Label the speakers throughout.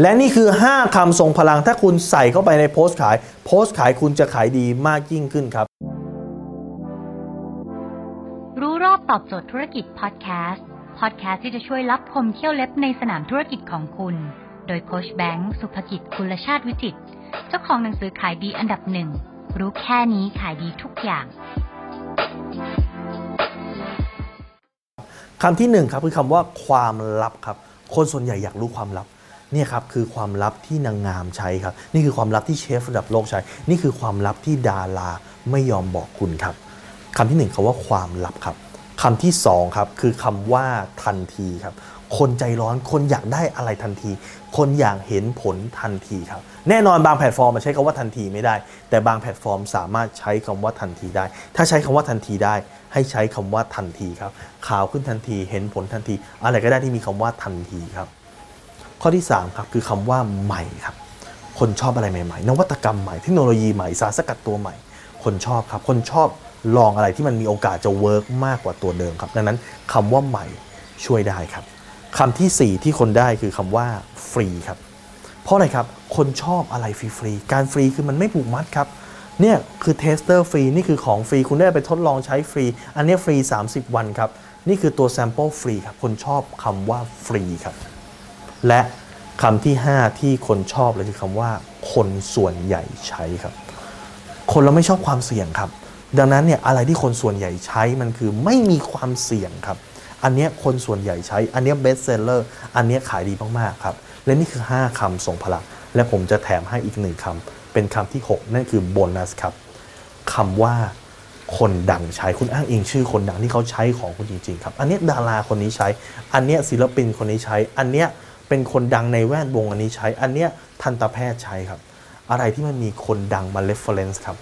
Speaker 1: และนี่คือ 5คำทรงพลังถ้าคุณใส่เข้าไปในโพสต์ขาย โพสต์ขายคุณจะขายดีมากยิ่งขึ้นครับ
Speaker 2: รู้รอบตอบโจทย์ธุรกิจพอดแคสต์พอดแคสต์ที่จะช่วยรับพมเที่ยวเล็บในสนามธุรกิจของคุณ โดยโคชแบงค์สุภกิจคุณชาติวิจิตรเจ้าของหนังสือขายดีอันดับหนึ่งรู้แค่นี้ขายดีทุกอย่าง
Speaker 1: คำที่หนึ่งครับคือคำว่าความลับครับ คนส่วนใหญ่อยากรู้ความลับเนี่ยครับคือความลับที่นางงามใช้ครับ นี่คือความลับที่เชฟระดับโลกใช้ นี่คือความลับที่ดาราไม่ยอมบอกคุณครับคำที่หนึ่งคำว่าความลับครับคำที่สองครับคือคำว่าทันทีครับ คนใจร้อนคนอยากได้อะไรทันที คนอยากเห็นผลทันทีครับ แน่นอนบางแพลตฟอร์มใช้คำว่าทันทีไม่ได้ แต่บางแพลตฟอร์มสามารถใช้คำว่าทันทีได้ ถ้าใช้คำว่าทันทีได้ ให้ใช้คำว่าทันทีครับขาวขึ้นทันทีเห็นผลทันที อะไรก็ได้ที่มีคำว่าทันทีครับ ข้อที่ 3 ครับ คือคำว่าใหม่ครับ คนชอบอะไรใหม่ๆ นวัตกรรมใหม่เทคโนโลยีใหม่สารสกัดตัวใหม่ คนชอบครับ คนชอบลองอะไรที่มันมีโอกาสจะ work มากกว่าตัวเดิมครับ ดังนั้นคำว่าใหม่ช่วยได้ครับคำที่สี่ 4 ที่คนได้คือคำว่าฟรีครับ เพราะอะไรครับ คนชอบอะไรฟรีๆ การฟรีคือมันไม่ผูกมัดครับ เนี่ยคือ tester ฟรี นี่คือของฟรี คุณได้ไปทดลองใช้ฟรี อันนี้ฟรี 30 วันครับ นี่คือตัว sample ฟรีครับ คนชอบคำว่าฟรีครับ และ คำที่ 5 ที่คนชอบเลยคือคำว่า คนส่วนใหญ่ใช้ครับ คนเราไม่ชอบความเสี่ยงครับ ดังนั้นเนี่ยอะไรที่คนส่วนใหญ่ใช้มันคือไม่มีความเสี่ยงครับ อันนี้คนส่วนใหญ่ใช้ อันนี้ best seller อันนี้ขายดีมากๆครับ และนี่คือ 5คำทรงพลังและผมจะแถมให้อีกหนึ่งคำเป็นคำที่ 6 นั่นคือโบนัสครับคำว่าคนดังใช้คุณอ้างอิงชื่อคนดังที่เขาใช้ของคุณจริงๆครับ อันนี้ดาราคนนี้ใช้ อันนี้ศิลปินคนนี้ใช้ อันเนี้ย เป็นคนดังในแวดวงอันนี้ใช้ อันเนี้ยทันตแพทย์ใช้ครับ อะไรที่มันมีคนดังมา reference ครับ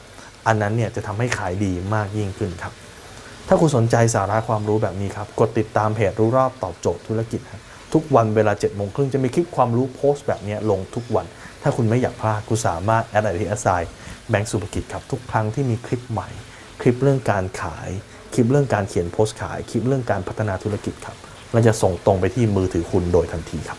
Speaker 1: อันนั้นเนี่ยจะทำให้ขายดีมากยิ่งขึ้นครับ ถ้าคุณสนใจสาระความรู้แบบนี้ครับ กดติดตามเพจรู้รอบตอบโจทย์ธุรกิจครับทุกวันเวลาเจ็ดโมงครึ่งจะมีคลิปความรู้โพสต์แบบนี้ลงทุกวัน ถ้าคุณไม่อยากพลาดคุณสามารถ add ID at sign แบงก์สุภกิจครับ ทุกครั้งที่มีคลิปใหม่ คลิปเรื่องการขาย คลิปเรื่องการเขียนโพสต์ขาย คลิปเรื่องการพัฒนาธุรกิจครับมันจะส่งตรงไปที่มือถือคุณโดยทันทีครับ